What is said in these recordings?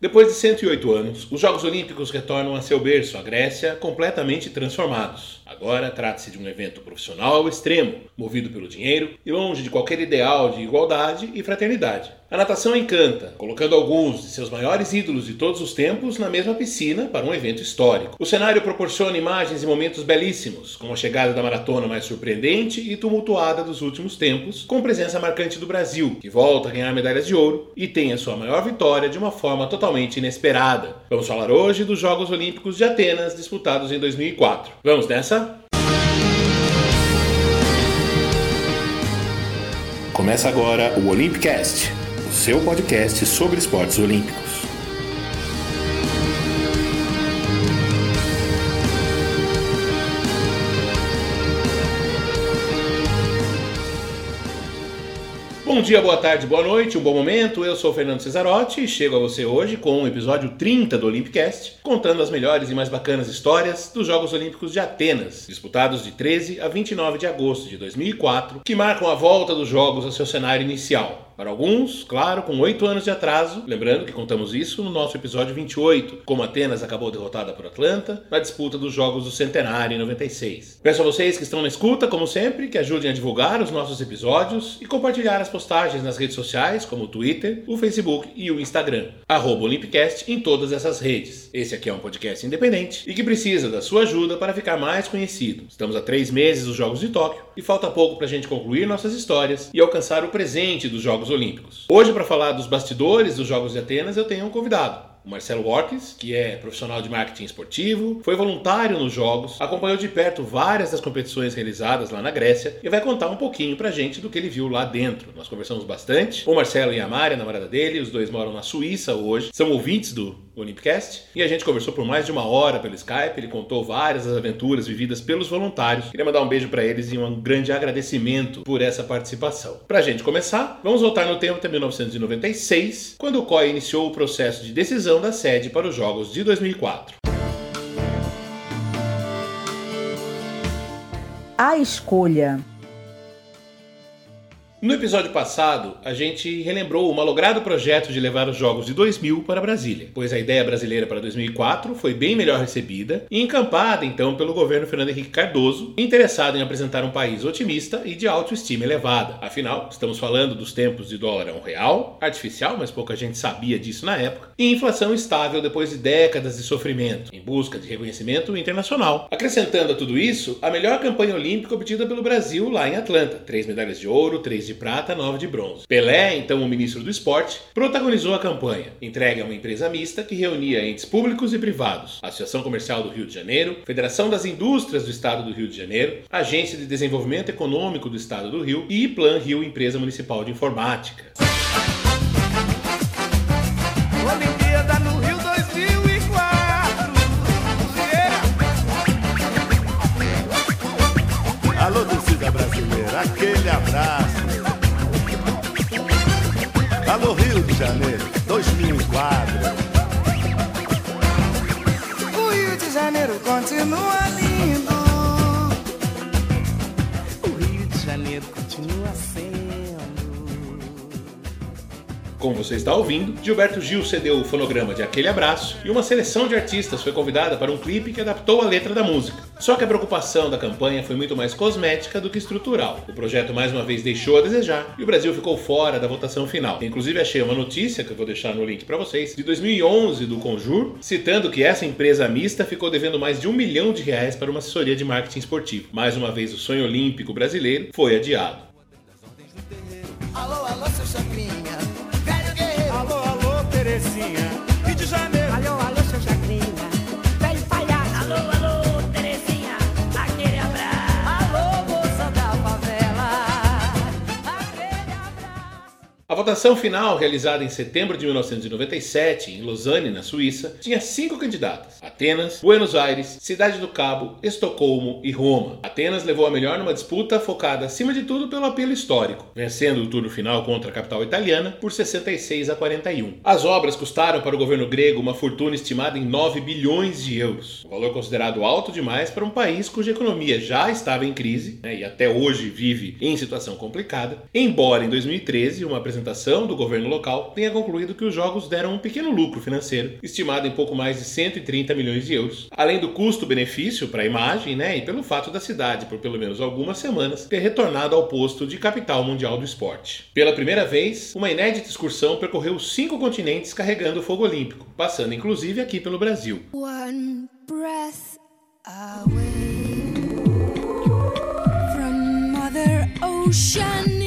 Depois de 108 anos, os Jogos Olímpicos retornam a seu berço, a Grécia, completamente transformados. Agora trata-se de um evento profissional ao extremo, movido pelo dinheiro e longe de qualquer ideal de igualdade e fraternidade. A natação encanta, colocando alguns de seus maiores ídolos de todos os tempos na mesma piscina para um evento histórico. O cenário proporciona imagens e momentos belíssimos, como a chegada da maratona mais surpreendente e tumultuada dos últimos tempos, com presença marcante do Brasil, que volta a ganhar medalhas de ouro e tem a sua maior vitória de uma forma totalmente inesperada. Vamos falar hoje dos Jogos Olímpicos de Atenas disputados em 2004. Vamos nessa? Começa agora o Olympicast seu podcast sobre esportes olímpicos. Bom dia, boa tarde, boa noite, um bom momento. Eu sou o Fernando Cesarotti e chego a você hoje com o episódio 30 do Olympicast, contando as melhores e mais bacanas histórias dos Jogos Olímpicos de Atenas, disputados de 13 a 29 de agosto de 2004, que marcam a volta dos Jogos ao seu cenário inicial, para alguns, claro, com oito anos de atraso, lembrando que contamos isso no nosso episódio 28, como Atenas acabou derrotada por Atlanta na disputa dos Jogos do Centenário em 96. Peço a vocês que estão na escuta, como sempre, que ajudem a divulgar os nossos episódios e compartilhar as postagens nas redes sociais, como o Twitter, o Facebook e o Instagram, arroba Olympicast em todas essas redes. Esse aqui é um podcast independente e que precisa da sua ajuda para ficar mais conhecido. Estamos há três meses dos Jogos de Tóquio e falta pouco para a gente concluir nossas histórias e alcançar o presente dos Jogos Jogos Olímpicos. Hoje, para falar dos bastidores dos Jogos de Atenas, eu tenho um convidado. O Marcelo Works, que é profissional de marketing esportivo, foi voluntário nos Jogos, acompanhou de perto várias das competições realizadas lá na Grécia e vai contar um pouquinho pra gente do que ele viu lá dentro. Nós conversamos bastante. O Marcelo e a Mari, a namorada dele, os dois moram na Suíça hoje, são ouvintes do Olympicast e a gente conversou por mais de uma hora pelo Skype. Ele contou várias das aventuras vividas pelos voluntários. Queria mandar um beijo para eles e um grande agradecimento por essa participação. Pra gente começar, vamos voltar no tempo até 1996, quando o COI iniciou o processo de decisão da sede para os Jogos de 2004. A escolha no episódio passado, a gente relembrou o malogrado projeto de levar os Jogos de 2000 para Brasília, pois a ideia brasileira para 2004 foi bem melhor recebida e encampada então pelo governo Fernando Henrique Cardoso, interessado em apresentar um país otimista e de autoestima elevada. Afinal, estamos falando dos tempos de dólar a um real, artificial, mas pouca gente sabia disso na época, e inflação estável depois de décadas de sofrimento, em busca de reconhecimento internacional. Acrescentando a tudo isso, a melhor campanha olímpica obtida pelo Brasil lá em Atlanta: três medalhas de ouro, três de prata, nove de bronze. Pelé, então o ministro do esporte, protagonizou a campanha, entregue a uma empresa mista que reunia entes públicos e privados, Associação Comercial do Rio de Janeiro, Federação das Indústrias do Estado do Rio de Janeiro, Agência de Desenvolvimento Econômico do Estado do Rio e Plan Rio Empresa Municipal de Informática. Como você está ouvindo, Gilberto Gil cedeu o fonograma de Aquele Abraço e uma seleção de artistas foi convidada para um clipe que adaptou a letra da música. Só que a preocupação da campanha foi muito mais cosmética do que estrutural. O projeto mais uma vez deixou a desejar e o Brasil ficou fora da votação final. Inclusive achei uma notícia, que eu vou deixar no link para vocês, de 2011 do Conjur, citando que essa empresa mista ficou devendo mais de um milhão de reais para uma assessoria de marketing esportivo. Mais uma vez o sonho olímpico brasileiro foi adiado. Alô, alô, seu votação final, realizada em setembro de 1997, em Lausanne, na Suíça, tinha cinco candidatas: Atenas, Buenos Aires, Cidade do Cabo, Estocolmo e Roma. Atenas levou a melhor numa disputa focada, acima de tudo, pelo apelo histórico, vencendo o turno final contra a capital italiana por 66 a 41. As obras custaram para o governo grego uma fortuna estimada em 9 bilhões de euros, um valor considerado alto demais para um país cuja economia já estava em crise né, e até hoje vive em situação complicada, embora em 2013 uma apresentação do governo local tenha concluído que os jogos deram um pequeno lucro financeiro, estimado em pouco mais de 130 milhões de euros, além do custo-benefício para a imagem, né, e pelo fato da cidade, por pelo menos algumas semanas, ter retornado ao posto de capital mundial do esporte. Pela primeira vez, uma inédita excursão percorreu cinco continentes carregando o fogo olímpico, passando inclusive aqui pelo Brasil. One breath away from Mother Oceania.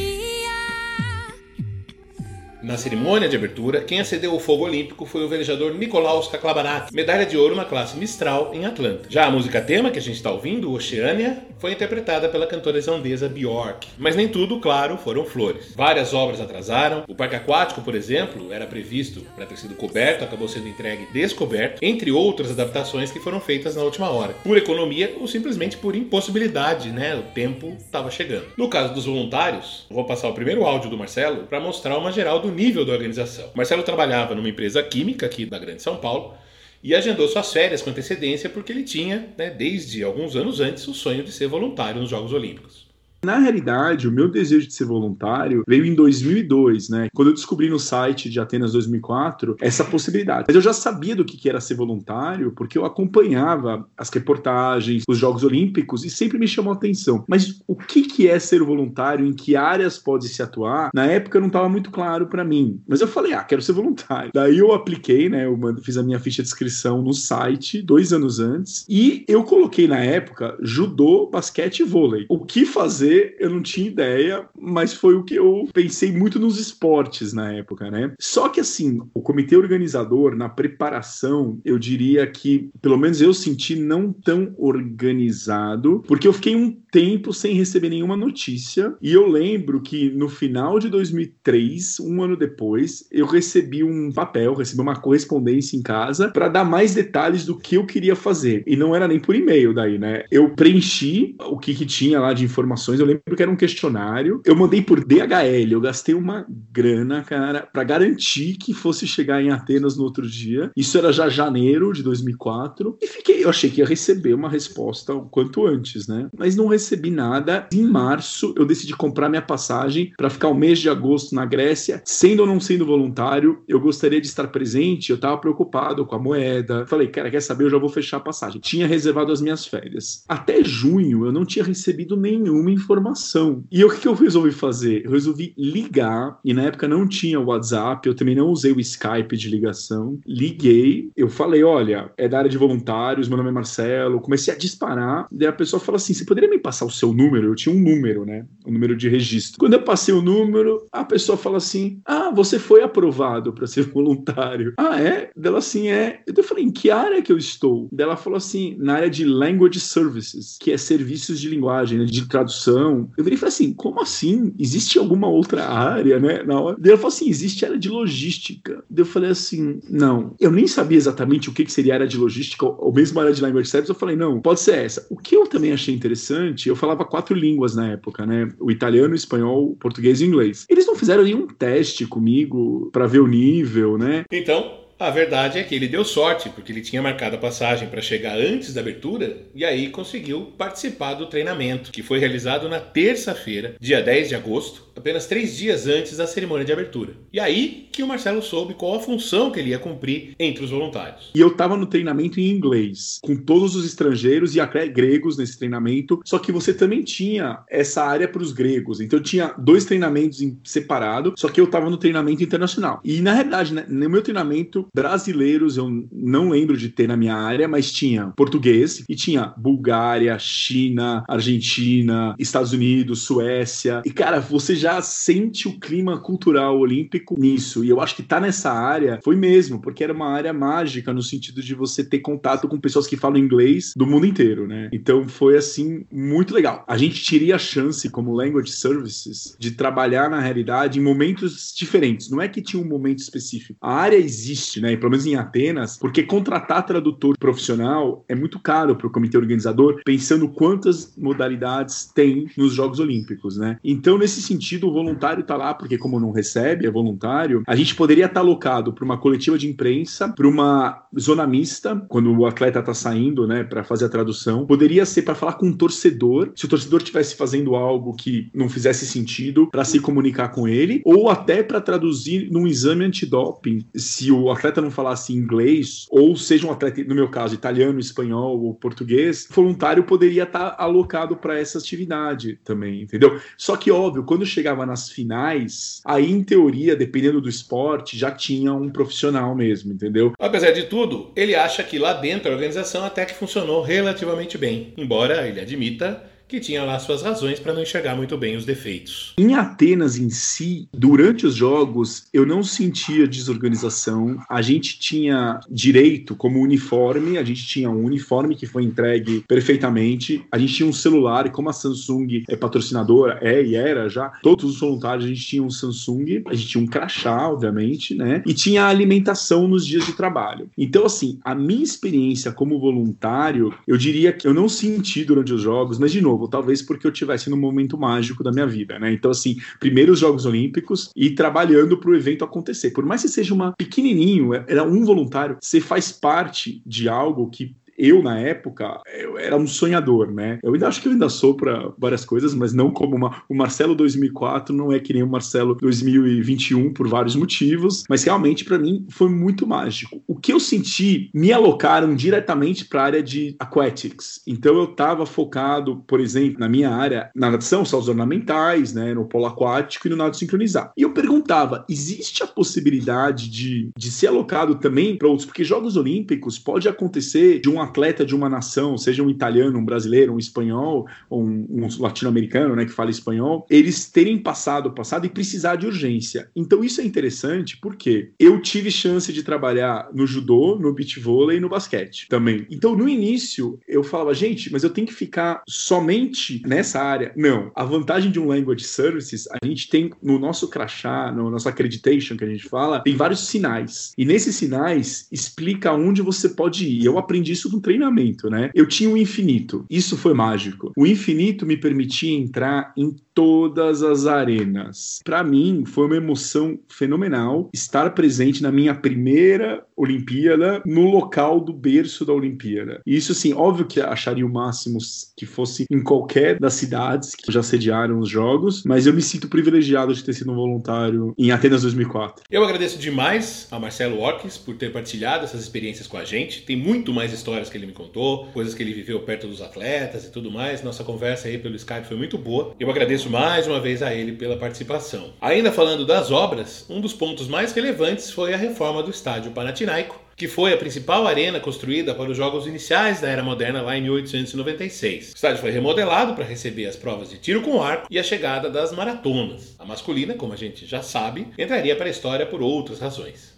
Na cerimônia de abertura, quem acendeu o fogo olímpico foi o velejador Nicolaus Kaklabarak, medalha de ouro na classe Mistral em Atlanta. Já a música tema que a gente está ouvindo, Oceania, foi interpretada pela cantora islandesa Björk. Mas nem tudo, claro, foram flores. Várias obras atrasaram. O parque aquático, por exemplo, era previsto para ter sido coberto, acabou sendo entregue descoberto, entre outras adaptações que foram feitas na última hora, por economia ou simplesmente por impossibilidade, né? O tempo estava chegando. No caso dos voluntários, vou passar o primeiro áudio do Marcelo para mostrar uma geral do nível da organização. Marcelo trabalhava numa empresa química aqui da Grande São Paulo e agendou suas férias com antecedência porque ele tinha, né, desde alguns anos antes, o sonho de ser voluntário nos Jogos Olímpicos. Na realidade, o meu desejo de ser voluntário veio em 2002, né? Quando eu descobri no site de Atenas 2004 essa possibilidade. Mas eu já sabia do que era ser voluntário, porque eu acompanhava as reportagens, os Jogos Olímpicos e sempre me chamou a atenção. Mas o que é ser voluntário? Em que áreas pode se atuar? Na época não estava muito claro para mim. Mas eu falei, ah, quero ser voluntário. Daí eu apliquei, né? Eu fiz a minha ficha de inscrição no site dois anos antes e eu coloquei na época judô, basquete e vôlei. O que fazer? Eu não tinha ideia, mas foi o que eu pensei muito nos esportes na época, né? Só que assim, o comitê organizador, na preparação, eu diria que, pelo menos eu senti não tão organizado, porque eu fiquei um tempo sem receber nenhuma notícia, e eu lembro que no final de 2003, um ano depois, eu recebi um papel, recebi uma correspondência em casa para dar mais detalhes do que eu queria fazer. E não era nem por e-mail daí, né? Eu preenchi o que, que tinha lá de informações, eu lembro que era um questionário. Eu mandei por DHL, eu gastei uma grana, cara, para garantir que fosse chegar em Atenas no outro dia. Isso era já janeiro de 2004 e fiquei, eu achei que ia receber uma resposta o quanto antes, né? Mas não recebi nada. Em março eu decidi comprar minha passagem para ficar o mês de agosto na Grécia, sendo ou não sendo voluntário. Eu gostaria de estar presente, eu tava preocupado com a moeda. Falei, cara, quer saber? Eu já vou fechar a passagem. Tinha reservado as minhas férias. Até junho eu não tinha recebido nenhuma informação informação. E o que eu resolvi fazer? Eu resolvi ligar, e na época não tinha WhatsApp, eu também não usei o Skype de ligação. Liguei, eu falei: olha, é da área de voluntários, meu nome é Marcelo. Comecei a disparar, daí a pessoa falou assim: você poderia me passar o seu número? Eu tinha um número, né? Um número de registro. Quando eu passei o número, a pessoa fala assim: ah, você foi aprovado para ser voluntário. Ah, é? Dela assim, é. Eu falei: em que área que eu estou? Dela falou assim: na área de Language Services, que é serviços de linguagem, né, de tradução eu virei e falei assim: como assim? Existe alguma outra área, né? Na hora. Daí ela falou assim: existe área de logística. Daí eu falei assim: não. Eu nem sabia exatamente o que, que seria área de logística, ou mesmo área de language service. Eu falei: não, pode ser essa. O que eu também achei interessante, eu falava quatro línguas na época, né? O italiano, o espanhol, o português e o inglês. Eles não fizeram nenhum teste comigo para ver o nível, né? Então, a verdade é que ele deu sorte, porque ele tinha marcado a passagem para chegar antes da abertura e aí conseguiu participar do treinamento, que foi realizado na terça-feira, dia 10 de agosto, apenas três dias antes da cerimônia de abertura. E aí que o Marcelo soube qual a função que ele ia cumprir entre os voluntários. E eu estava no treinamento em inglês, com todos os estrangeiros e até gregos nesse treinamento, só que você também tinha essa área para os gregos. Então eu tinha dois treinamentos em separado, só que eu estava no treinamento internacional. E na realidade, né, no meu treinamento, brasileiros eu não lembro de ter na minha área, mas tinha português e tinha Bulgária, China, Argentina, Estados Unidos, Suécia. E cara, você já sente o clima cultural olímpico nisso. E eu acho que tá nessa área foi mesmo, porque era uma área mágica no sentido de você ter contato com pessoas que falam inglês do mundo inteiro, né? Então foi assim muito legal. A gente teria a chance como language services de trabalhar na realidade em momentos diferentes. Não é que tinha um momento específico. A área existe né? E pelo menos em Atenas, porque contratar tradutor profissional é muito caro para o comitê organizador, pensando quantas modalidades tem nos Jogos Olímpicos, né? Então, nesse sentido, o voluntário tá lá, porque como não recebe, é voluntário, a gente poderia estar alocado para uma coletiva de imprensa, para uma zona mista, quando o atleta tá saindo, né, para fazer a tradução. Poderia ser para falar com um torcedor, se o torcedor estivesse fazendo algo que não fizesse sentido, para se comunicar com ele, ou até para traduzir num exame antidoping, se o atleta não falasse inglês, ou seja um atleta, no meu caso, italiano, espanhol ou português, voluntário poderia estar alocado para essa atividade também, entendeu? Só que, óbvio, quando chegava nas finais, aí, em teoria, dependendo do esporte, já tinha um profissional mesmo, entendeu? Apesar de tudo, ele acha que lá dentro a organização até que funcionou relativamente bem, embora ele admita que tinha lá suas razões para não enxergar muito bem os defeitos. Em Atenas em si, durante os jogos, eu não sentia desorganização. A gente tinha direito como uniforme, a gente tinha um uniforme que foi entregue perfeitamente. A gente tinha um celular, e como a Samsung é patrocinadora, é e era já, todos os voluntários a gente tinha um Samsung, a gente tinha um crachá, obviamente, né? E tinha alimentação nos dias de trabalho. Então, assim, a minha experiência como voluntário, eu diria que eu não senti durante os jogos, mas de novo, talvez porque eu tivesse num momento mágico da minha vida, né? Então, assim, primeiro os Jogos Olímpicos e trabalhando para o evento acontecer. Por mais que seja uma pequenininho, era um voluntário, você faz parte de algo que eu, na época, eu era um sonhador, né? Eu ainda acho que eu ainda sou para várias coisas, mas não como uma. O Marcelo 2004 não é que nem o Marcelo 2021 por vários motivos, mas realmente para mim foi muito mágico. O que eu senti me alocaram diretamente para a área de aquatics. Então eu estava focado, por exemplo, na minha área, na natação, saltos ornamentais, né, no polo aquático e no nado sincronizado. E eu perguntava: existe a possibilidade de, de ser alocado também para outros? Porque Jogos Olímpicos pode acontecer de um atleta de uma nação, seja um italiano, um brasileiro, um espanhol, ou um, um latino-americano, né, que fala espanhol, eles terem passado o passado e precisar de urgência. Então isso é interessante porque eu tive chance de trabalhar no judô, no beach vôlei e no basquete também. Então no início eu falava, gente, mas eu tenho que ficar somente nessa área. Não. A vantagem de um language services, a gente tem no nosso crachá, no nosso accreditation que a gente fala, tem vários sinais. E nesses sinais explica onde você pode ir. Eu aprendi isso no treinamento, né? Eu tinha o infinito. Isso foi mágico. O infinito me permitia entrar em todas as arenas. Para mim, foi uma emoção fenomenal estar presente na minha primeira Olimpíada, no local do berço da Olimpíada. Isso, assim, óbvio que acharia o máximo que fosse em qualquer das cidades que já sediaram os Jogos, mas eu me sinto privilegiado de ter sido um voluntário em Atenas 2004. Eu agradeço demais ao Marcelo Orques por ter partilhado essas experiências com a gente. Tem muito mais histórias que ele me contou, coisas que ele viveu perto dos atletas e tudo mais. Nossa conversa aí pelo Skype foi muito boa. Eu agradeço mais uma vez a ele pela participação. Ainda falando das obras, um dos pontos mais relevantes foi a reforma do estádio Panathinaikos que foi a principal arena construída para os jogos iniciais da era moderna lá em 1896. O estádio foi remodelado para receber as provas de tiro com arco e a chegada das maratonas. A masculina, como a gente já sabe, entraria para a história por outras razões.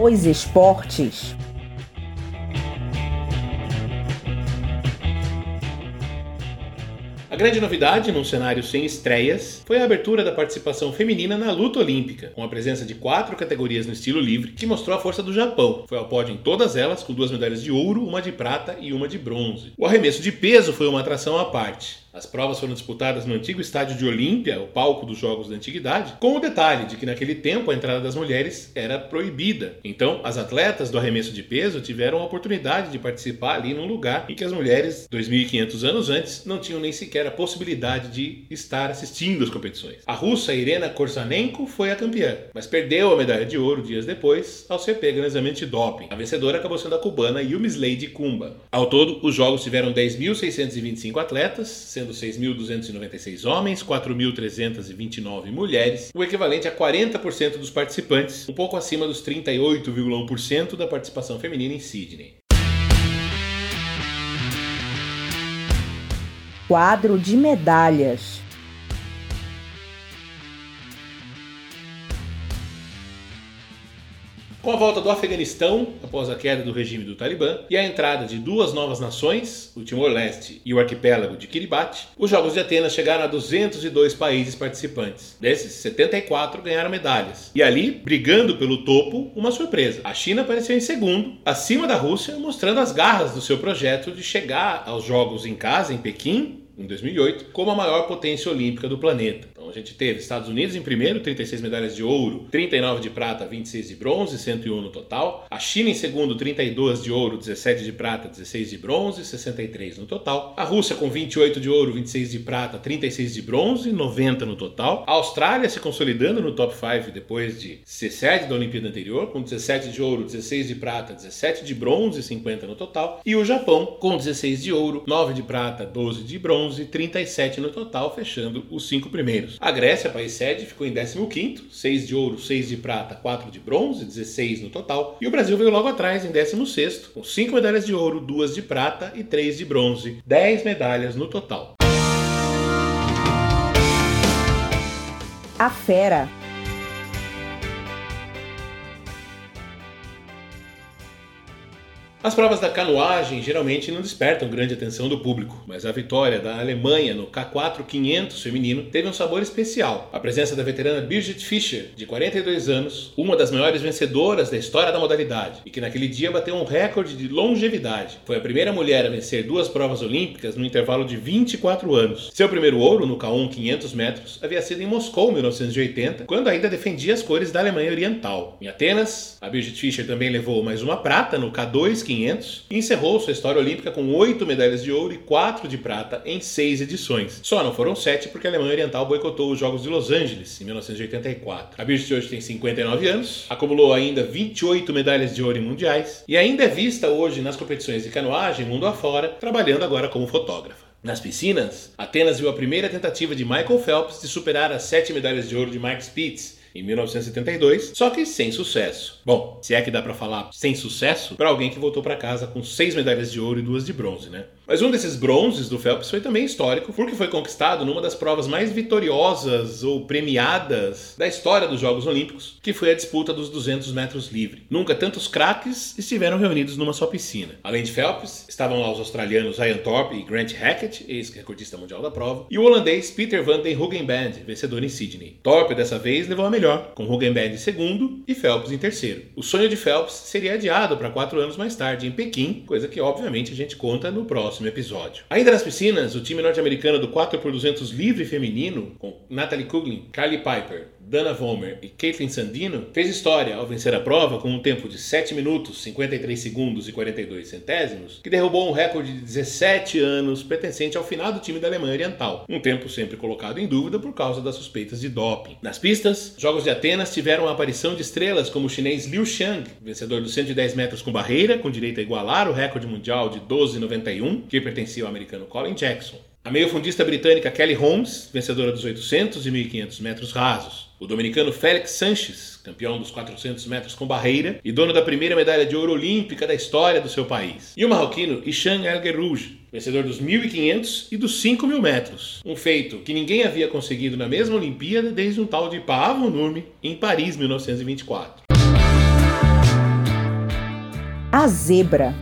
Os esportes. Grande novidade, num cenário sem estreias, foi a abertura da participação feminina na luta olímpica, com a presença de quatro categorias no estilo livre, que mostrou a força do Japão. Foi ao pódio em todas elas, com duas medalhas de ouro, uma de prata e uma de bronze. O arremesso de peso foi uma atração à parte. As provas foram disputadas no antigo estádio de Olímpia, o palco dos Jogos da Antiguidade, com o detalhe de que naquele tempo a entrada das mulheres era proibida. Então, as atletas do arremesso de peso tiveram a oportunidade de participar ali num lugar em que as mulheres, 2.500 anos antes, não tinham nem sequer a possibilidade de estar assistindo às competições. A russa Irena Korsanenko foi a campeã, mas perdeu a medalha de ouro dias depois ao ser pega no exame de doping. A vencedora acabou sendo a cubana Yumislade Kumba. Ao todo, os jogos tiveram 10.625 atletas, sendo 6.296 homens, 4.329 mulheres, o equivalente a 40% dos participantes, um pouco acima dos 38,1% da participação feminina em Sydney. Quadro de medalhas. Com a volta do Afeganistão, após a queda do regime do Talibã, e a entrada de duas novas nações, o Timor-Leste e o arquipélago de Kiribati, os Jogos de Atenas chegaram a 202 países participantes. Desses, 74 ganharam medalhas. E ali, brigando pelo topo, uma surpresa. A China apareceu em segundo, acima da Rússia, mostrando as garras do seu projeto de chegar aos Jogos em casa, em Pequim, em 2008, como a maior potência olímpica do planeta. Então a gente teve Estados Unidos em primeiro, 36 medalhas de ouro, 39 de prata, 26 de bronze, 101 no total. A China em segundo, 32 de ouro, 17 de prata, 16 de bronze, 63 no total. A Rússia com 28 de ouro, 26 de prata, 36 de bronze, 90 no total. A Austrália se consolidando no top 5 depois de ser sede da Olimpíada anterior, com 17 de ouro, 16 de prata, 17 de bronze, 50 no total. E o Japão com 16 de ouro, 9 de prata, 12 de bronze, 37 no total, fechando os cinco primeiros. A Grécia, país sede, ficou em 15º, 6 de ouro, 6 de prata, 4 de bronze, 16 no total. E o Brasil veio logo atrás, em 16º, com 5 medalhas de ouro, 2 de prata e 3 de bronze, 10 medalhas no total. A fera. As provas da canoagem geralmente não despertam grande atenção do público, mas a vitória da Alemanha no K4 500 feminino teve um sabor especial. A presença da veterana Birgit Fischer, de 42 anos, uma das maiores vencedoras da história da modalidade, e que naquele dia bateu um recorde de longevidade. Foi a primeira mulher a vencer duas provas olímpicas no intervalo de 24 anos. Seu primeiro ouro no K1 500 metros havia sido em Moscou, 1980, quando ainda defendia as cores da Alemanha Oriental. Em Atenas, a Birgit Fischer também levou mais uma prata no K2 500 e encerrou sua história olímpica com oito medalhas de ouro e quatro de prata em seis edições. Só não foram sete porque a Alemanha Oriental boicotou os Jogos de Los Angeles em 1984. A Birgit hoje tem 59 anos, acumulou ainda 28 medalhas de ouro em mundiais e ainda é vista hoje nas competições de canoagem mundo afora, trabalhando agora como fotógrafa. Nas piscinas, Atenas viu a primeira tentativa de Michael Phelps de superar as sete medalhas de ouro de Mike Spitz em 1972, só que sem sucesso. Bom, se é que dá para falar sem sucesso para alguém que voltou para casa com seis medalhas de ouro e duas de bronze, né? Mas um desses bronzes do Phelps foi também histórico, porque foi conquistado numa das provas mais vitoriosas ou premiadas da história dos Jogos Olímpicos, que foi a disputa dos 200 metros livre. Nunca tantos craques estiveram reunidos numa só piscina. Além de Phelps, estavam lá os australianos Ryan Thorpe e Grant Hackett, ex-recordista mundial da prova, e o holandês Peter van den Hoogenband, vencedor em Sydney. Thorpe dessa vez levou a melhor, com Hoogenband em segundo e Phelps em terceiro. O sonho de Phelps seria adiado para quatro anos mais tarde em Pequim, coisa que obviamente a gente conta no próximo episódio. Ainda nas piscinas, o time norte-americano do 4x200 livre feminino, com Natalie Kuglin, Carly Piper, Dana Vollmer e Caitlin Sandino, fez história ao vencer a prova com um tempo de 7 minutos, 53 segundos e 42 centésimos, que derrubou um recorde de 17 anos pertencente ao final do time da Alemanha Oriental, um tempo sempre colocado em dúvida por causa das suspeitas de doping. Nas pistas, Jogos de Atenas tiveram a aparição de estrelas como o chinês Liu Xiang, vencedor dos 110 metros com barreira, com direito a igualar o recorde mundial de 12,91, que pertencia ao americano Colin Jackson. A meio-fundista britânica Kelly Holmes, vencedora dos 800 e 1500 metros rasos. O dominicano Félix Sanches, campeão dos 400 metros com barreira e dono da primeira medalha de ouro olímpica da história do seu país. E o marroquino Ishan El Guerrouj, vencedor dos 1.500 e dos 5.000 metros. Um feito que ninguém havia conseguido na mesma Olimpíada desde um tal de Paavo Nurmi em Paris, 1924. A zebra.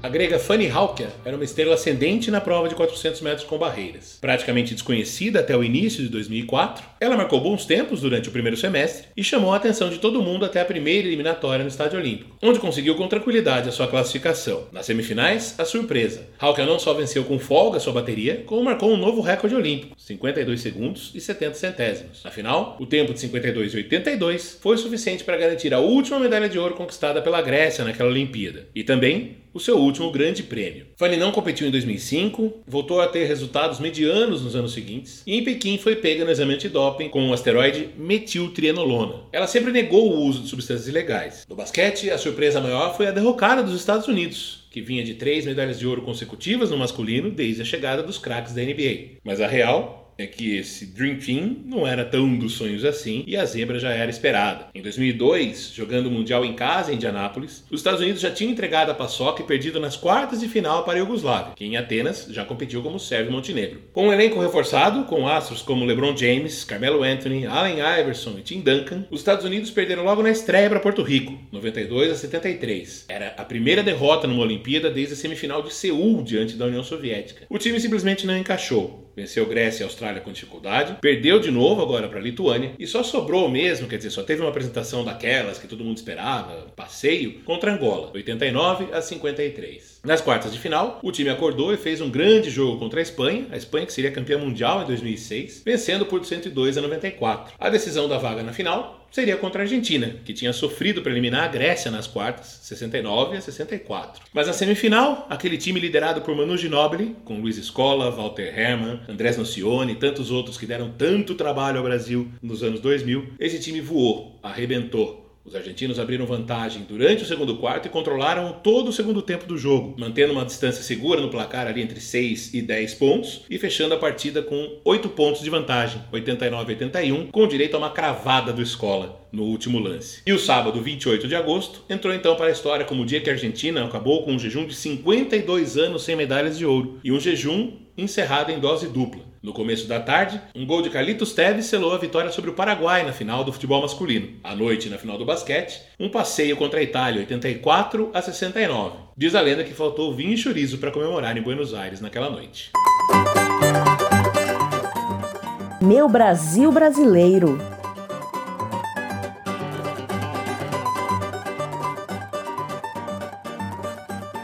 A grega Fanny Haukia era uma estrela ascendente na prova de 400 metros com barreiras. Praticamente desconhecida até o início de 2004, ela marcou bons tempos durante o primeiro semestre e chamou a atenção de todo mundo até a primeira eliminatória no Estádio Olímpico, onde conseguiu com tranquilidade a sua classificação. Nas semifinais, a surpresa. Haukia não só venceu com folga sua bateria, como marcou um novo recorde olímpico, 52 segundos e 70 centésimos. Afinal, o tempo de 52 e 82 foi suficiente para garantir a última medalha de ouro conquistada pela Grécia naquela Olimpíada. E também o seu último grande prêmio. Fanny não competiu em 2005, voltou a ter resultados medianos nos anos seguintes e em Pequim foi pega no exame antidoping com o asteroide metiltrienolona. Ela sempre negou o uso de substâncias ilegais. No basquete, a surpresa maior foi a derrocada dos Estados Unidos, que vinha de três medalhas de ouro consecutivas no masculino desde a chegada dos craques da NBA. Mas a real é que esse Dream Team não era tão dos sonhos assim e a zebra já era esperada. Em 2002, jogando o Mundial em casa em Indianápolis, os Estados Unidos já tinham entregado a paçoca e perdido nas quartas de final para a Iugoslávia, que em Atenas já competiu como Sérvia e Montenegro. Com um elenco reforçado, com astros como LeBron James, Carmelo Anthony, Allen Iverson e Tim Duncan, os Estados Unidos perderam logo na estreia para Porto Rico, 92 a 73. Era a primeira derrota numa Olimpíada desde a semifinal de Seul diante da União Soviética. O time simplesmente não encaixou. Venceu Grécia e Austrália com dificuldade, perdeu de novo agora para a Lituânia e só sobrou mesmo, quer dizer, só teve uma apresentação daquelas que todo mundo esperava, um passeio, contra Angola, 89 a 53. Nas quartas de final, o time acordou e fez um grande jogo contra a Espanha, a Espanha que seria campeã mundial em 2006, vencendo por 102 a 94. A decisão da vaga na final seria contra a Argentina, que tinha sofrido para eliminar a Grécia nas quartas, 69 a 64. Mas na semifinal, aquele time liderado por Manu Ginóbili, com Luiz Escola, Walter Hermann, Andrés Nocioni e tantos outros que deram tanto trabalho ao Brasil nos anos 2000, esse time voou, arrebentou. Os argentinos abriram vantagem durante o segundo quarto e controlaram todo o segundo tempo do jogo, mantendo uma distância segura no placar ali entre 6 e 10 pontos e fechando a partida com 8 pontos de vantagem, 89 a 81, com direito a uma cravada do Escola no último lance. E o sábado, 28 de agosto, entrou então para a história como o dia que a Argentina acabou com um jejum de 52 anos sem medalhas de ouro e um jejum encerrado em dose dupla. No começo da tarde, um gol de Carlitos Teves selou a vitória sobre o Paraguai na final do futebol masculino. À noite, na final do basquete, um passeio contra a Itália, 84 a 69. Diz a lenda que faltou vinho e chorizo para comemorar em Buenos Aires naquela noite. Meu Brasil brasileiro.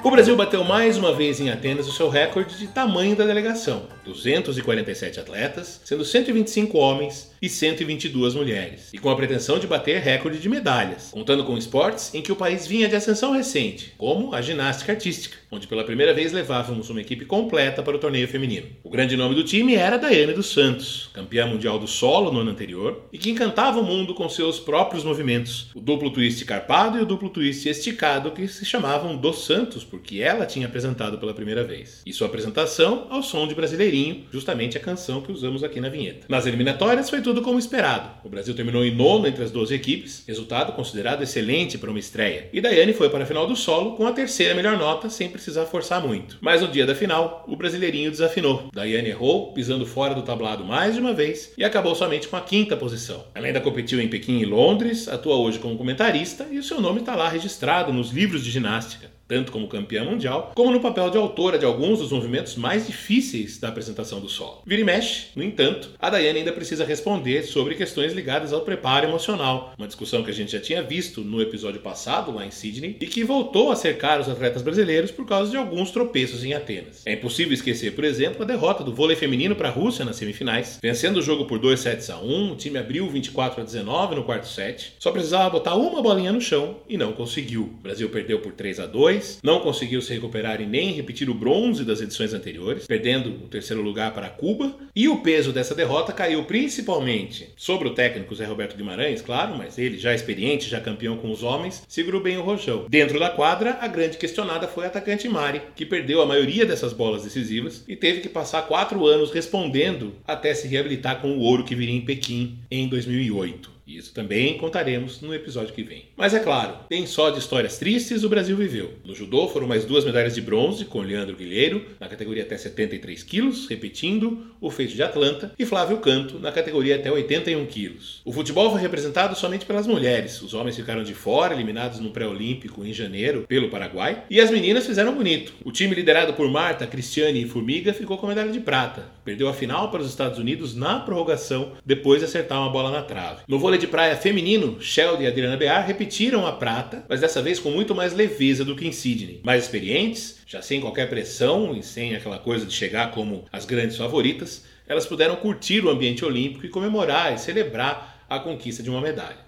O Brasil bateu mais uma vez em Atenas o seu recorde de tamanho da delegação: 247 atletas, sendo 125 homens e 122 mulheres, e com a pretensão de bater recorde de medalhas, contando com esportes em que o país vinha de ascensão recente, como a ginástica artística, onde pela primeira vez levávamos uma equipe completa para o torneio feminino. O grande nome do time era Daiane dos Santos, campeã mundial do solo no ano anterior, e que encantava o mundo com seus próprios movimentos, o duplo twist carpado e o duplo twist esticado, que se chamavam dos Santos, porque ela tinha apresentado pela primeira vez. E sua apresentação ao som de Brasileirinho, justamente a canção que usamos aqui na vinheta. Nas eliminatórias foi tudo como esperado. O Brasil terminou em nono entre as 12 equipes, resultado considerado excelente para uma estreia. E Daiane foi para a final do solo com a terceira melhor nota, sem precisar forçar muito. Mas no dia da final, o Brasileirinho desafinou. Daiane errou, pisando fora do tablado mais de uma vez e acabou somente com a quinta posição. Ela ainda competiu em Pequim e Londres, atua hoje como comentarista e o seu nome está lá registrado nos livros de ginástica tanto como campeã mundial, como no papel de autora de alguns dos movimentos mais difíceis da apresentação do solo. Vira e mexe, no entanto, a Daiane ainda precisa responder sobre questões ligadas ao preparo emocional, uma discussão que a gente já tinha visto no episódio passado lá em Sydney e que voltou a cercar os atletas brasileiros por causa de alguns tropeços em Atenas. É impossível esquecer, por exemplo, a derrota do vôlei feminino para a Rússia nas semifinais, vencendo o jogo por 2 sets a 1, o time abriu 24 a 19 no quarto set, só precisava botar uma bolinha no chão e não conseguiu. O Brasil perdeu por 3 a 2 não conseguiu se recuperar e nem repetir o bronze das edições anteriores, perdendo o terceiro lugar para Cuba. E o peso dessa derrota caiu principalmente sobre o técnico Zé Roberto Guimarães, claro, mas ele, já experiente, já campeão com os homens, segurou bem o rojão. Dentro da quadra, a grande questionada foi a atacante Mari, que perdeu a maioria dessas bolas decisivas e teve que passar quatro anos respondendo até se reabilitar com o ouro que viria em Pequim em 2008. Isso também contaremos no episódio que vem. Mas é claro, nem só de histórias tristes o Brasil viveu. No judô foram mais duas medalhas de bronze com Leandro Guilheiro, na categoria até 73 quilos, repetindo o feito de Atlanta, e Flávio Canto, na categoria até 81 quilos. O futebol foi representado somente pelas mulheres. Os homens ficaram de fora, eliminados no pré-olímpico em janeiro pelo Paraguai, e as meninas fizeram bonito. O time liderado por Marta, Cristiane e Formiga ficou com a medalha de prata. Perdeu a final para os Estados Unidos na prorrogação, depois de acertar uma bola na trave. No vôlei de praia feminino, Sheldon e Adriana Bear repetiram a prata, mas dessa vez com muito mais leveza do que em Sydney. Mais experientes, já sem qualquer pressão e sem aquela coisa de chegar como as grandes favoritas, elas puderam curtir o ambiente olímpico e comemorar e celebrar a conquista de uma medalha.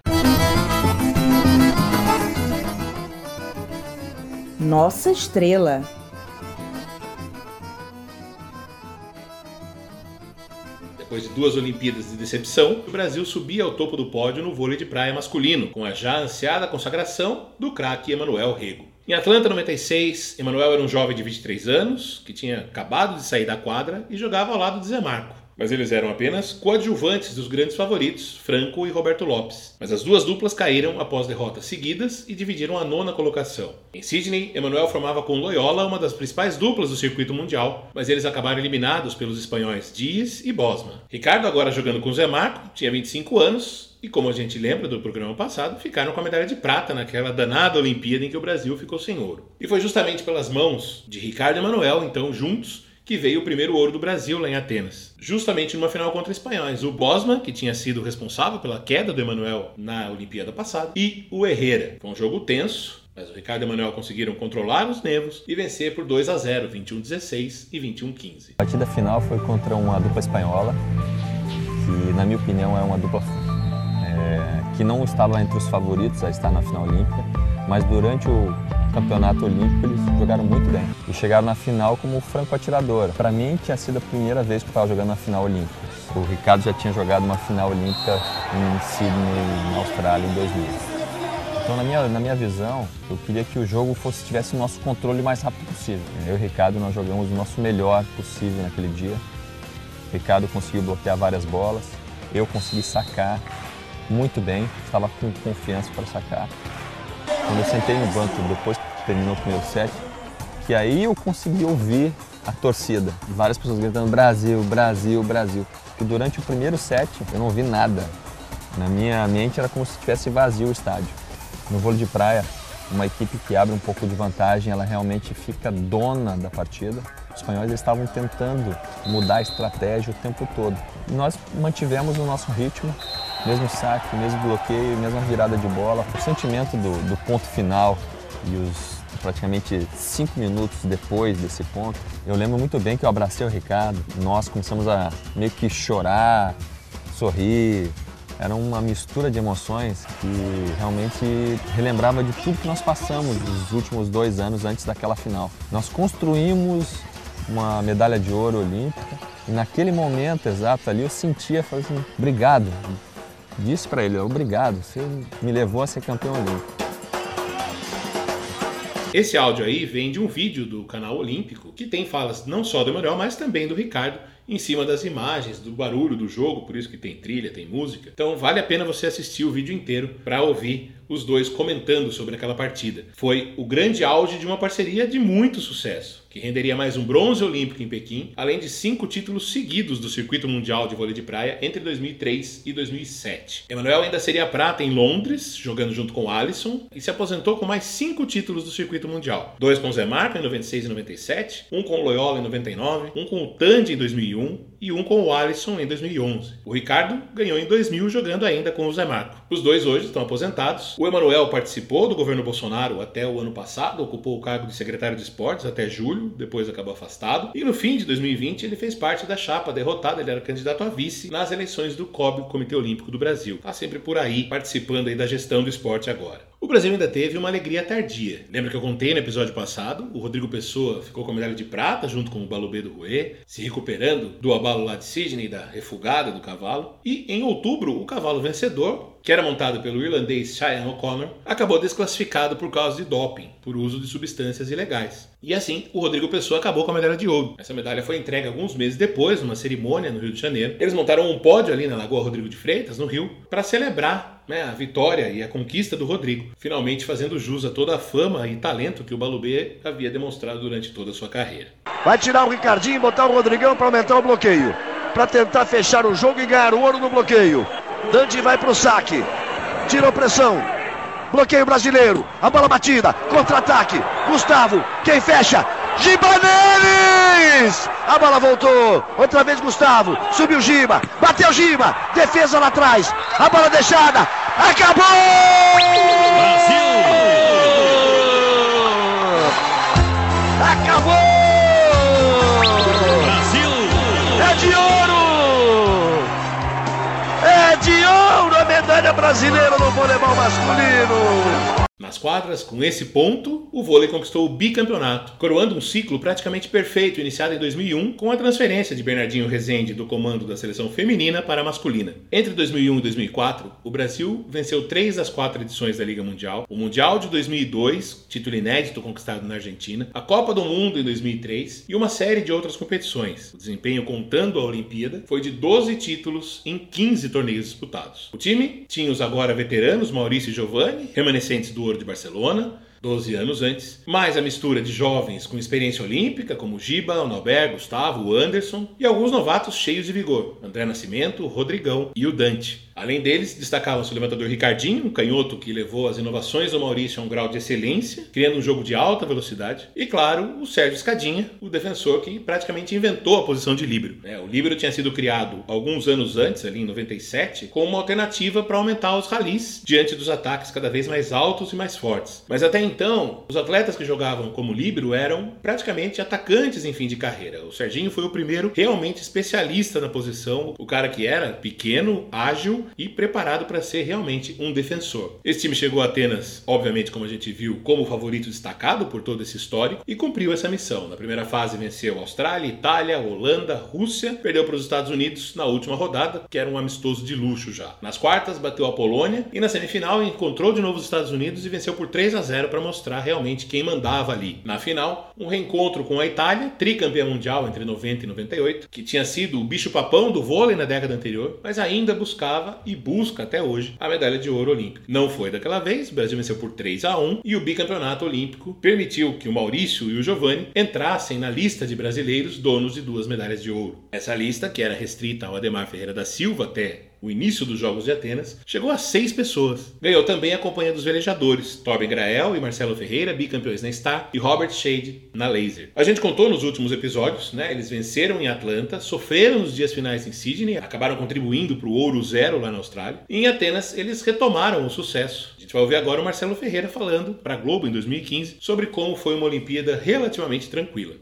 Nossa estrela. Depois de duas Olimpíadas de decepção, o Brasil subia ao topo do pódio no vôlei de praia masculino, com a já ansiada consagração do craque Emanuel Rego. Em Atlanta 96, Emanuel era um jovem de 23 anos, que tinha acabado de sair da quadra e jogava ao lado de Zé Marco. Mas eles eram apenas coadjuvantes dos grandes favoritos, Franco e Roberto Lopes. Mas as duas duplas caíram após derrotas seguidas e dividiram a nona colocação. Em Sydney, Emanuel formava com Loyola uma das principais duplas do circuito mundial, mas eles acabaram eliminados pelos espanhóis Dias e Bosman. Ricardo, agora jogando com Zé Marco, tinha 25 anos e, como a gente lembra do programa passado, ficaram com a medalha de prata naquela danada Olimpíada em que o Brasil ficou sem ouro. E foi justamente pelas mãos de Ricardo e Emanuel, então juntos, que veio o primeiro ouro do Brasil lá em Atenas. Justamente numa final contra espanhóis. O Bosman, que tinha sido responsável pela queda do Emanuel na Olimpíada passada, e o Herrera. Foi um jogo tenso, mas o Ricardo e o Emanuel conseguiram controlar os nervos e vencer por 2 a 0, 21-16 e 21-15. A partida final foi contra uma dupla espanhola, que na minha opinião é uma dupla é, que não estava entre os favoritos a estar na final olímpica, mas durante o campeonato olímpico eles jogaram muito bem e chegaram na final como franco atirador. Para mim tinha sido a primeira vez que eu estava jogando na final olímpica. O Ricardo já tinha jogado uma final olímpica em Sydney, na Austrália, em 2000. Então, na minha, na minha visão, eu queria que o jogo fosse tivesse o nosso controle o mais rápido possível. Eu e o Ricardo, nós jogamos o nosso melhor possível naquele dia. O Ricardo conseguiu bloquear várias bolas, eu consegui sacar muito bem, estava com confiança para sacar. Quando eu sentei no banco, depois terminou o primeiro set, que aí eu consegui ouvir a torcida. Várias pessoas gritando Brasil, Brasil, Brasil. Que durante o primeiro set eu não ouvi nada. Na minha mente era como se estivesse vazio o estádio. No vôlei de praia, uma equipe que abre um pouco de vantagem, ela realmente fica dona da partida. Os espanhóis estavam tentando mudar a estratégia o tempo todo. E nós mantivemos o nosso ritmo, mesmo saque, mesmo bloqueio, mesma virada de bola. O sentimento do, do ponto final e os praticamente cinco minutos depois desse ponto, eu lembro muito bem que eu abracei o Ricardo. Nós começamos a meio que chorar, sorrir, era uma mistura de emoções que realmente relembrava de tudo que nós passamos nos últimos dois anos antes daquela final. Nós construímos uma medalha de ouro olímpica e naquele momento exato ali eu sentia, falei assim, obrigado. Disse para ele, obrigado, você me levou a ser campeão olímpico. Esse áudio aí vem de um vídeo do canal Olímpico que tem falas não só do Emanuel, mas também do Ricardo em cima das imagens, do barulho do jogo, por isso que tem trilha, tem música. Então vale a pena você assistir o vídeo inteiro para ouvir os dois comentando sobre aquela partida. Foi o grande auge de uma parceria de muito sucesso, que renderia mais um bronze olímpico em Pequim, além de cinco títulos seguidos do circuito mundial de vôlei de praia entre 2003 e 2007. Emanuel ainda seria prata em Londres, jogando junto com Alisson, e se aposentou com mais cinco títulos do circuito mundial. Dois com Zé Marco em 96 e 97, um com Loyola em 99, um com o Tandy em 2001 e um com o Alisson em 2011. O Ricardo ganhou em 2000 jogando ainda com o Zé Marco. Os dois hoje estão aposentados. O Emanuel participou do governo Bolsonaro até o ano passado, ocupou o cargo de secretário de esportes até julho, depois acabou afastado. E no fim de 2020 ele fez parte da chapa derrotada, ele era candidato a vice nas eleições do COB, Comitê Olímpico do Brasil. Está sempre por aí participando aí da gestão do esporte agora. O Brasil ainda teve uma alegria tardia. Lembra que eu contei no episódio passado? O Rodrigo Pessoa ficou com a medalha de prata junto com o Balubê do Rouet, se recuperando do abalo lá de Sydney, da refugada do cavalo. E em outubro, o cavalo vencedor, que era montado pelo irlandês Cheyenne O'Connor, acabou desclassificado por causa de doping, por uso de substâncias ilegais. E assim, o Rodrigo Pessoa acabou com a medalha de ouro. Essa medalha foi entregue alguns meses depois, numa cerimônia no Rio de Janeiro. Eles montaram um pódio ali na Lagoa Rodrigo de Freitas, no Rio, para celebrar né, a vitória e a conquista do Rodrigo, finalmente fazendo jus a toda a fama e talento que o Balubê havia demonstrado durante toda a sua carreira. Vai tirar o Ricardinho e botar o Rodrigão para aumentar o bloqueio. Para tentar fechar o jogo e ganhar o ouro no bloqueio. Dante vai para o saque. Tirou pressão. Bloqueio brasileiro. A bola batida. Contra-ataque. Gustavo. Quem fecha? Gibaneles! A bola voltou. Outra vez Gustavo. Subiu Giba. Bateu Giba. Defesa lá atrás. A bola deixada. Acabou! Medalha brasileira no voleibol masculino! Nas quadras, com esse ponto, o vôlei conquistou o bicampeonato, coroando um ciclo praticamente perfeito iniciado em 2001 com a transferência de Bernardinho Rezende do comando da seleção feminina para a masculina. Entre 2001 e 2004, o Brasil venceu três das quatro edições da Liga Mundial, o Mundial de 2002, título inédito conquistado na Argentina, a Copa do Mundo em 2003 e uma série de outras competições. O desempenho contando a Olimpíada foi de 12 títulos em 15 torneios disputados. O time tinha os agora veteranos Maurício e Giovanni, remanescentes do Ouro de Barcelona, 12 anos antes, mais a mistura de jovens com experiência olímpica, como Giba, o Nauber, Gustavo, o Anderson, e alguns novatos cheios de vigor, André Nascimento, Rodrigão e o Dante. Além deles, destacavam-se o levantador Ricardinho, um canhoto que levou as inovações do Maurício a um grau de excelência, criando um jogo de alta velocidade, e claro, o Sérgio Escadinha, o defensor que praticamente inventou a posição de líbero. É, o líbero tinha sido criado alguns anos antes, ali em 97, como uma alternativa para aumentar os ralis diante dos ataques cada vez mais altos e mais fortes. Mas até então, os atletas que jogavam como líbero eram praticamente atacantes em fim de carreira. O Serginho foi o primeiro realmente especialista na posição, o cara que era pequeno, ágil e preparado para ser realmente um defensor. Esse time chegou a Atenas, obviamente, como a gente viu, como favorito destacado por todo esse histórico e cumpriu essa missão. Na primeira fase venceu Austrália, Itália, Holanda, Rússia, perdeu para os Estados Unidos na última rodada, que era um amistoso de luxo já. Nas quartas bateu a Polônia e na semifinal encontrou de novo os Estados Unidos e venceu por 3 a 0 para mostrar realmente quem mandava ali. Na final, um reencontro com a Itália, tricampeã mundial entre 90 e 98, que tinha sido o bicho-papão do vôlei na década anterior, mas ainda buscava e busca até hoje a medalha de ouro olímpica. Não foi daquela vez, o Brasil venceu por 3 a 1 e o bicampeonato olímpico permitiu que o Maurício e o Giovanni entrassem na lista de brasileiros donos de duas medalhas de ouro. Essa lista, que era restrita ao Ademar Ferreira da Silva até o início dos Jogos de Atenas, chegou a seis pessoas. Ganhou também a companhia dos velejadores, Torben Grael e Marcelo Ferreira, bicampeões na Star, e Robert Shade na Laser. A gente contou nos últimos episódios, né? Eles venceram em Atlanta, sofreram nos dias finais em Sydney, acabaram contribuindo para o ouro zero lá na Austrália. E em Atenas, eles retomaram o sucesso. A gente vai ouvir agora o Marcelo Ferreira falando para a Globo em 2015 sobre como foi uma Olimpíada relativamente tranquila.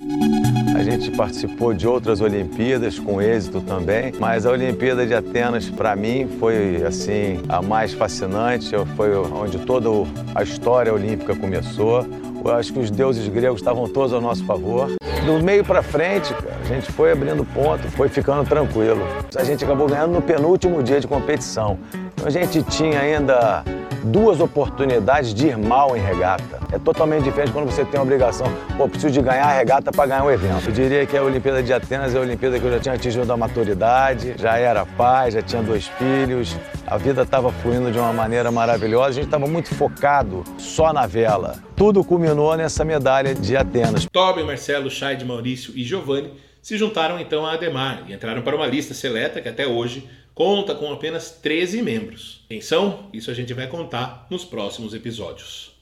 A gente participou de outras Olimpíadas com êxito também, mas a Olimpíada de Atenas para mim foi assim a mais fascinante, foi onde toda a história olímpica começou. Eu acho que os deuses gregos estavam todos ao nosso favor. Do meio para frente, cara, a gente foi abrindo ponto, foi ficando tranquilo. A gente acabou ganhando no penúltimo dia de competição. Então a gente tinha ainda duas oportunidades de ir mal em regata. É totalmente diferente quando você tem a obrigação, pô, preciso de ganhar a regata para ganhar o evento. Eu diria que a Olimpíada de Atenas é a Olimpíada que eu já tinha atingido a maturidade, já era pai, já tinha dois filhos, a vida estava fluindo de uma maneira maravilhosa, a gente estava muito focado só na vela. Tudo culminou nessa medalha de Atenas. Toby, Marcelo, Scheid, Maurício e Giovanni se juntaram então a Ademar e entraram para uma lista seleta que até hoje conta com apenas 13 membros. Quem são? Isso a gente vai contar nos próximos episódios.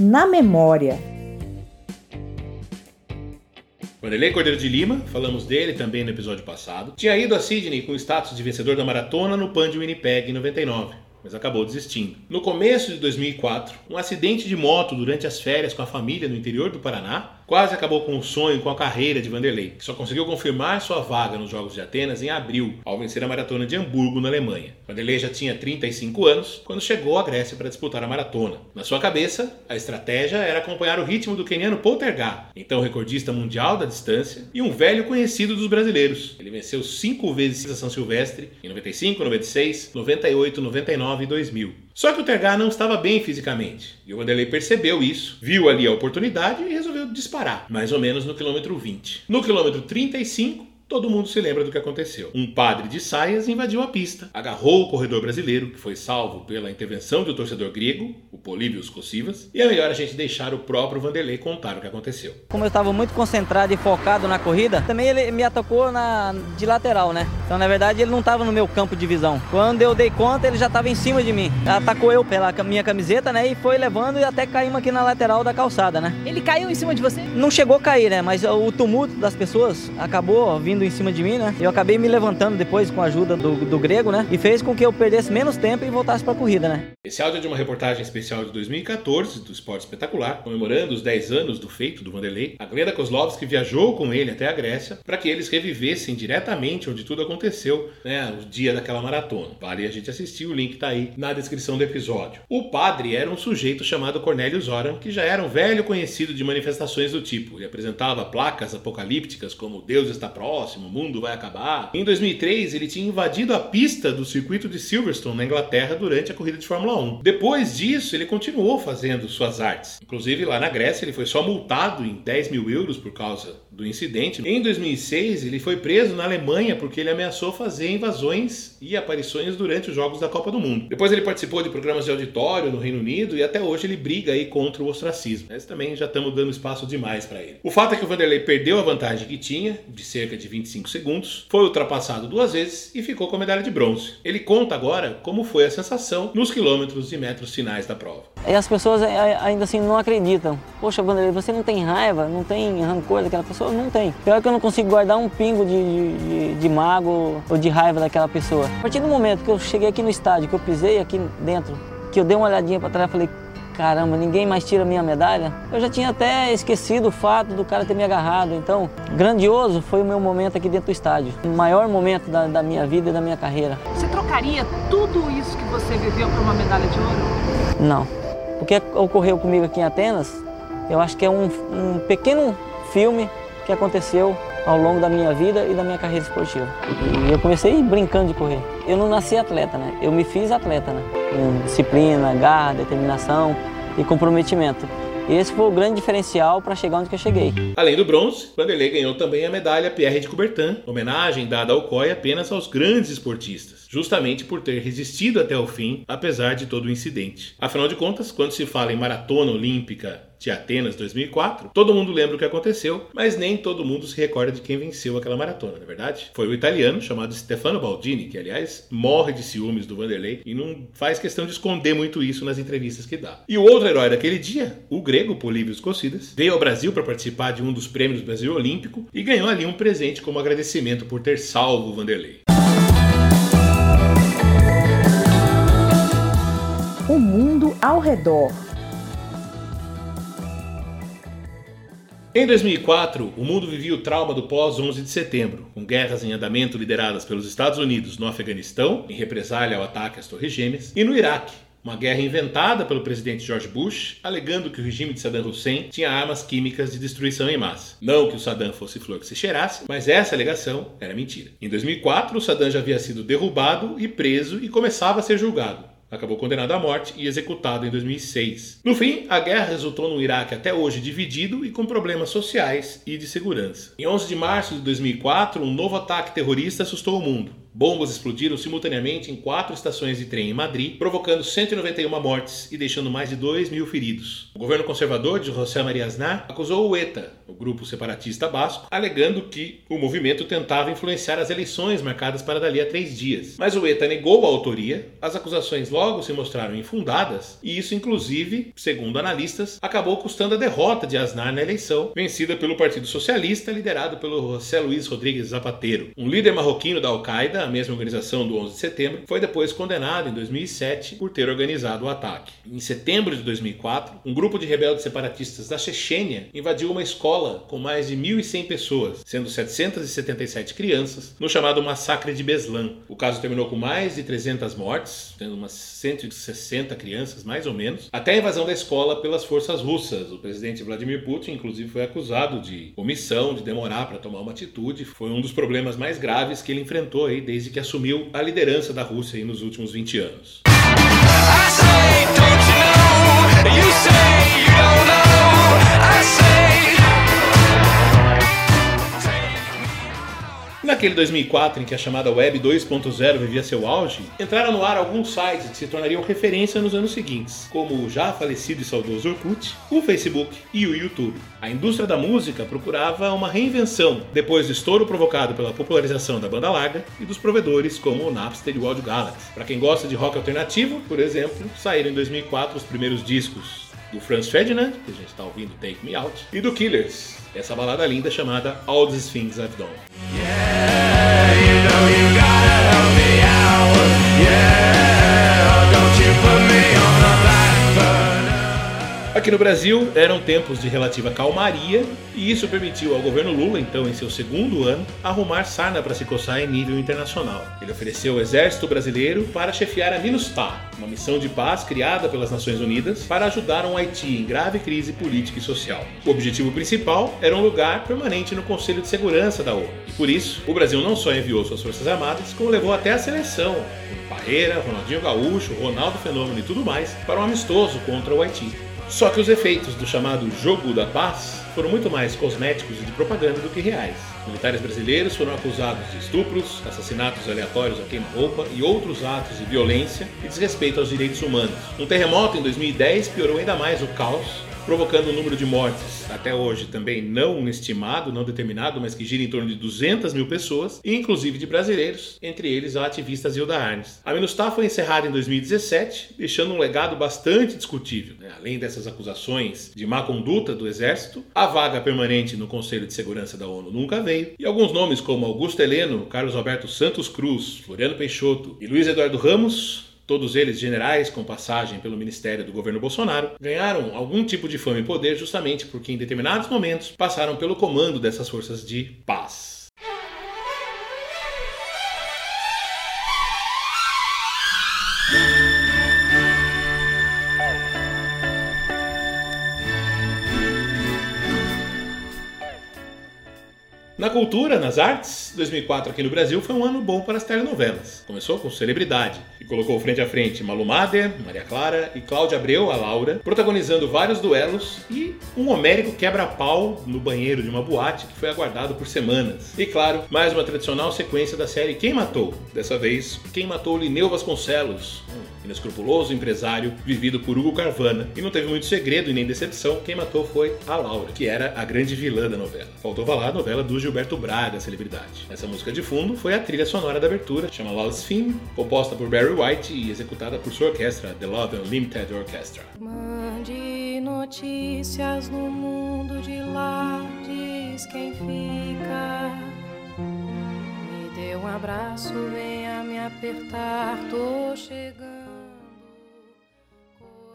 Na memória. Vanderlei Cordeiro de Lima, falamos dele também no episódio passado, tinha ido a Sydney com o status de vencedor da maratona no Pan de Winnipeg em 99 mas acabou desistindo. No começo de 2004, um acidente de moto durante as férias com a família no interior do Paraná quase acabou com o sonho, com a carreira de Vanderlei, que só conseguiu confirmar sua vaga nos Jogos de Atenas em abril, ao vencer a maratona de Hamburgo, na Alemanha. Vanderlei já tinha 35 anos quando chegou à Grécia para disputar a maratona. Na sua cabeça, a estratégia era acompanhar o ritmo do queniano Poltergar, então recordista mundial da distância e um velho conhecido dos brasileiros. Ele venceu cinco vezes a São Silvestre em 95, 96, 98, 99 e 2000. Só que o Tergar não estava bem fisicamente. E o Vanderlei percebeu isso, viu ali a oportunidade e resolveu disparar, mais ou menos no quilômetro 20. No quilômetro 35, todo mundo se lembra do que aconteceu. Um padre de saias invadiu a pista, agarrou o corredor brasileiro, que foi salvo pela intervenção do torcedor grego, o Políbios Cossivas, e é melhor a gente deixar o próprio Vanderlei contar o que aconteceu. Como eu estava muito concentrado e focado na corrida, também ele me atacou na, de lateral, né? Então, na verdade, ele não estava no meu campo de visão. Quando eu dei conta, ele já estava em cima de mim. Atacou eu pela minha camiseta, né? E foi levando e até caímos aqui na lateral da calçada, né? Ele caiu em cima de você? Não chegou a cair, né? Mas o tumulto das pessoas acabou vindo em cima de mim, né? Eu acabei me levantando depois com a ajuda do, do grego, né? E fez com que eu perdesse menos tempo e voltasse para a corrida, né? Esse áudio é de uma reportagem especial de 2014 do Esporte Espetacular, comemorando os 10 anos do feito do Vanderlei. A Glenda Kozlovski viajou com ele até a Grécia para que eles revivessem diretamente onde tudo aconteceu, né, o dia daquela maratona. Vale a gente assistir, o link tá aí na descrição do episódio. O padre era um sujeito chamado Cornélio Zoran, que já era um velho conhecido de manifestações do tipo. Ele apresentava placas apocalípticas como Deus está próximo, o mundo vai acabar. Em 2003, ele tinha invadido a pista do circuito de Silverstone na Inglaterra durante a corrida de Fórmula 1. Depois disso, ele continuou fazendo suas artes. Inclusive, lá na Grécia, ele foi só multado em 10 mil euros por causa do incidente. Em 2006, ele foi preso na Alemanha porque ele ameaçou fazer invasões e aparições durante os Jogos da Copa do Mundo. Depois ele participou de programas de auditório no Reino Unido e até hoje ele briga aí contra o ostracismo. Mas também já estamos dando espaço demais para ele. O fato é que o Vanderlei perdeu a vantagem que tinha, de cerca de 25 segundos, foi ultrapassado duas vezes e ficou com a medalha de bronze. Ele conta agora como foi a sensação nos quilômetros e metros finais da prova. E as pessoas ainda assim não acreditam. Poxa, Vanderlei, você não tem raiva, não tem rancor daquela pessoa? Não tem. Pior que eu não consigo guardar um pingo de, de, de mago ou de raiva daquela pessoa. A partir do momento que eu cheguei aqui no estádio, que eu pisei aqui dentro, que eu dei uma olhadinha para trás e falei, caramba, ninguém mais tira minha medalha. Eu já tinha até esquecido o fato do cara ter me agarrado. Então, grandioso foi o meu momento aqui dentro do estádio. O maior momento da, da minha vida e da minha carreira. Você trocaria tudo isso que você viveu por uma medalha de ouro? Não. O que ocorreu comigo aqui em Atenas, eu acho que é um, um pequeno filme que aconteceu ao longo da minha vida e da minha carreira esportiva. E eu comecei brincando de correr. Eu não nasci atleta, né? Eu me fiz atleta, né? Disciplina, garra, determinação e comprometimento. Esse foi o grande diferencial para chegar onde eu cheguei. Além do bronze, Vanderlei ganhou também a medalha Pierre de Coubertin, homenagem dada ao COI apenas aos grandes esportistas, justamente por ter resistido até o fim, apesar de todo o incidente. Afinal de contas, quando se fala em maratona olímpica de Atenas 2004, todo mundo lembra o que aconteceu, mas nem todo mundo se recorda de quem venceu aquela maratona, não é verdade? Foi o italiano chamado Stefano Baldini, que aliás morre de ciúmes do Vanderlei e não faz questão de esconder muito isso nas entrevistas que dá. E o outro herói daquele dia, o grego Políbios Cocidas, veio ao Brasil para participar de um dos prêmios do Brasil Olímpico e ganhou ali um presente como agradecimento por ter salvo o Vanderlei. O mundo ao redor. Em 2004, o mundo vivia o trauma do pós-11 de setembro, com guerras em andamento lideradas pelos Estados Unidos no Afeganistão, em represália ao ataque às Torres Gêmeas, e no Iraque, uma guerra inventada pelo presidente George Bush, alegando que o regime de Saddam Hussein tinha armas químicas de destruição em massa. Não que o Saddam fosse flor que se cheirasse, mas essa alegação era mentira. Em 2004, o Saddam já havia sido derrubado e preso e começava a ser julgado acabou condenado à morte e executado em 2006. No fim, a guerra resultou num Iraque até hoje dividido e com problemas sociais e de segurança. Em 11 de março de 2004, um novo ataque terrorista assustou o mundo. Bombas explodiram simultaneamente em quatro estações de trem em Madrid, provocando 191 mortes e deixando mais de 2 mil feridos. O governo conservador de José Maria Aznar acusou o ETA, o grupo separatista basco, alegando que o movimento tentava influenciar as eleições marcadas para dali a três dias. Mas o ETA negou a autoria, as acusações logo se mostraram infundadas, e isso, inclusive, segundo analistas, acabou custando a derrota de Aznar na eleição, vencida pelo Partido Socialista, liderado pelo José Luiz Rodrigues Zapatero. Um líder marroquino da Al-Qaeda, a mesma organização do 11 de setembro, foi depois condenado em 2007 por ter organizado o ataque. Em setembro de 2004, um grupo de rebeldes separatistas da Chechênia invadiu uma escola com mais de 1.100 pessoas, sendo 777 crianças, no chamado Massacre de Beslan. O caso terminou com mais de 300 mortes, tendo umas 160 crianças, mais ou menos, até a invasão da escola pelas forças russas. O presidente Vladimir Putin, inclusive, foi acusado de omissão, de demorar para tomar uma atitude. Foi um dos problemas mais graves que ele enfrentou aí desde que assumiu a liderança da Rússia nos últimos 20 anos. Naquele 2004 em que a chamada Web 2.0 vivia seu auge, entraram no ar alguns sites que se tornariam referência nos anos seguintes, como o já falecido e saudoso Orkut, o Facebook e o YouTube. A indústria da música procurava uma reinvenção depois do estouro provocado pela popularização da banda larga e dos provedores como o Napster e o Audio Galaxy. Para quem gosta de rock alternativo, por exemplo, saíram em 2004 os primeiros discos do Franz Ferdinand, que a gente está ouvindo Take Me Out, e do Killers, essa balada linda chamada All These Things I've Done. don't you put me Aqui no Brasil eram tempos de relativa calmaria e isso permitiu ao governo Lula, então em seu segundo ano, arrumar sarna para se coçar em nível internacional. Ele ofereceu o exército brasileiro para chefiar a MINUSTAH, uma missão de paz criada pelas Nações Unidas para ajudar um Haiti em grave crise política e social. O objetivo principal era um lugar permanente no Conselho de Segurança da ONU. E por isso, o Brasil não só enviou suas forças armadas, como levou até a seleção, com Parreira, Ronaldinho Gaúcho, Ronaldo Fenômeno e tudo mais, para um amistoso contra o Haiti. Só que os efeitos do chamado Jogo da Paz foram muito mais cosméticos e de propaganda do que reais. Militares brasileiros foram acusados de estupros, assassinatos aleatórios a queima-roupa e outros atos de violência e desrespeito aos direitos humanos. Um terremoto em 2010 piorou ainda mais o caos provocando um número de mortes, até hoje também não estimado, não determinado, mas que gira em torno de 200 mil pessoas, inclusive de brasileiros, entre eles a ativista Zilda Arnes. A MINUSTAH foi encerrada em 2017, deixando um legado bastante discutível. Né? Além dessas acusações de má conduta do Exército, a vaga permanente no Conselho de Segurança da ONU nunca veio, e alguns nomes como Augusto Heleno, Carlos Alberto Santos Cruz, Floriano Peixoto e Luiz Eduardo Ramos todos eles generais com passagem pelo ministério do governo Bolsonaro, ganharam algum tipo de fama e poder justamente porque em determinados momentos passaram pelo comando dessas forças de paz. Na cultura, nas artes, 2004 aqui no Brasil foi um ano bom para as telenovelas. Começou com Celebridade e colocou frente a frente Malu Mader, Maria Clara e Cláudia Abreu, a Laura, protagonizando vários duelos e um homérico quebra-pau no banheiro de uma boate que foi aguardado por semanas. E claro, mais uma tradicional sequência da série Quem Matou? Dessa vez, Quem Matou Lineu Vasconcelos, inescrupuloso empresário vivido por Hugo Carvana. E não teve muito segredo e nem decepção, quem matou foi a Laura, que era a grande vilã da novela. Faltou falar a novela do Gilberto Braga, celebridade. Essa música de fundo foi a trilha sonora da abertura, chama Lawless Theme, composta por Barry White e executada por sua orquestra, The Love Unlimited Orchestra. Mande notícias no mundo de lá, diz quem fica. Me dê um abraço, venha me apertar, tô chegando.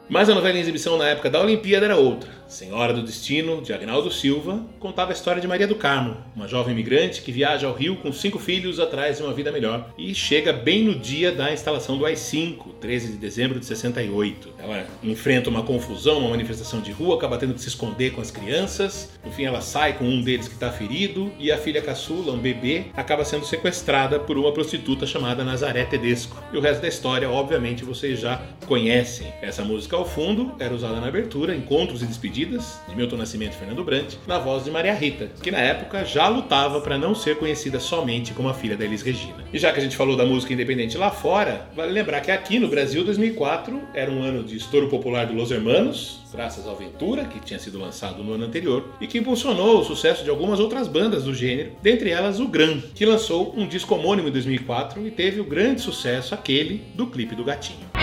Mas a novela em exibição na época da Olimpíada era outra. Senhora do Destino, de Agnaldo Silva, contava a história de Maria do Carmo, uma jovem imigrante que viaja ao Rio com cinco filhos atrás de uma vida melhor e chega bem no dia da instalação do AI-5, 13 de dezembro de 68. Ela enfrenta uma confusão, uma manifestação de rua, acaba tendo que se esconder com as crianças. No fim, ela sai com um deles que está ferido e a filha caçula, um bebê, acaba sendo sequestrada por uma prostituta chamada Nazaré Tedesco. E o resto da história, obviamente, vocês já conhecem. Essa música ao fundo era usada na abertura, encontros e despedidas de Milton Nascimento e Fernando Brant, na voz de Maria Rita, que na época já lutava para não ser conhecida somente como a filha da Elis Regina. E já que a gente falou da música independente lá fora, vale lembrar que aqui no Brasil 2004 era um ano de estouro popular do Los Hermanos, graças ao Ventura, que tinha sido lançado no ano anterior, e que impulsionou o sucesso de algumas outras bandas do gênero, dentre elas o Gran, que lançou um disco homônimo em 2004 e teve o grande sucesso aquele do clipe do Gatinho.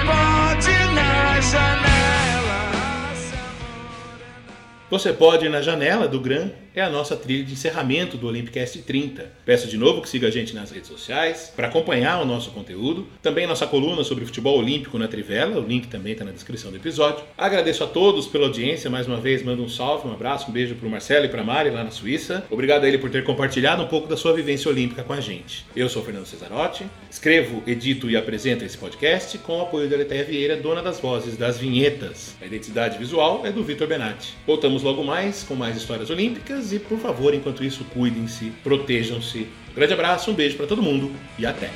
Você Você pode ir na janela do Gran é a nossa trilha de encerramento do Olympicast 30. Peço de novo que siga a gente nas redes sociais para acompanhar o nosso conteúdo. Também nossa coluna sobre futebol olímpico na Trivela, o link também está na descrição do episódio. Agradeço a todos pela audiência, mais uma vez mando um salve, um abraço, um beijo para o Marcelo e para a Mari lá na Suíça. Obrigado a ele por ter compartilhado um pouco da sua vivência olímpica com a gente. Eu sou Fernando Cesarotti, escrevo, edito e apresento esse podcast com o apoio da Letéia Vieira, dona das vozes das vinhetas. A identidade visual é do Vitor Benatti. Voltamos logo mais com mais histórias olímpicas e, por favor, enquanto isso, cuidem-se, protejam-se. Um grande abraço, um beijo para todo mundo e até!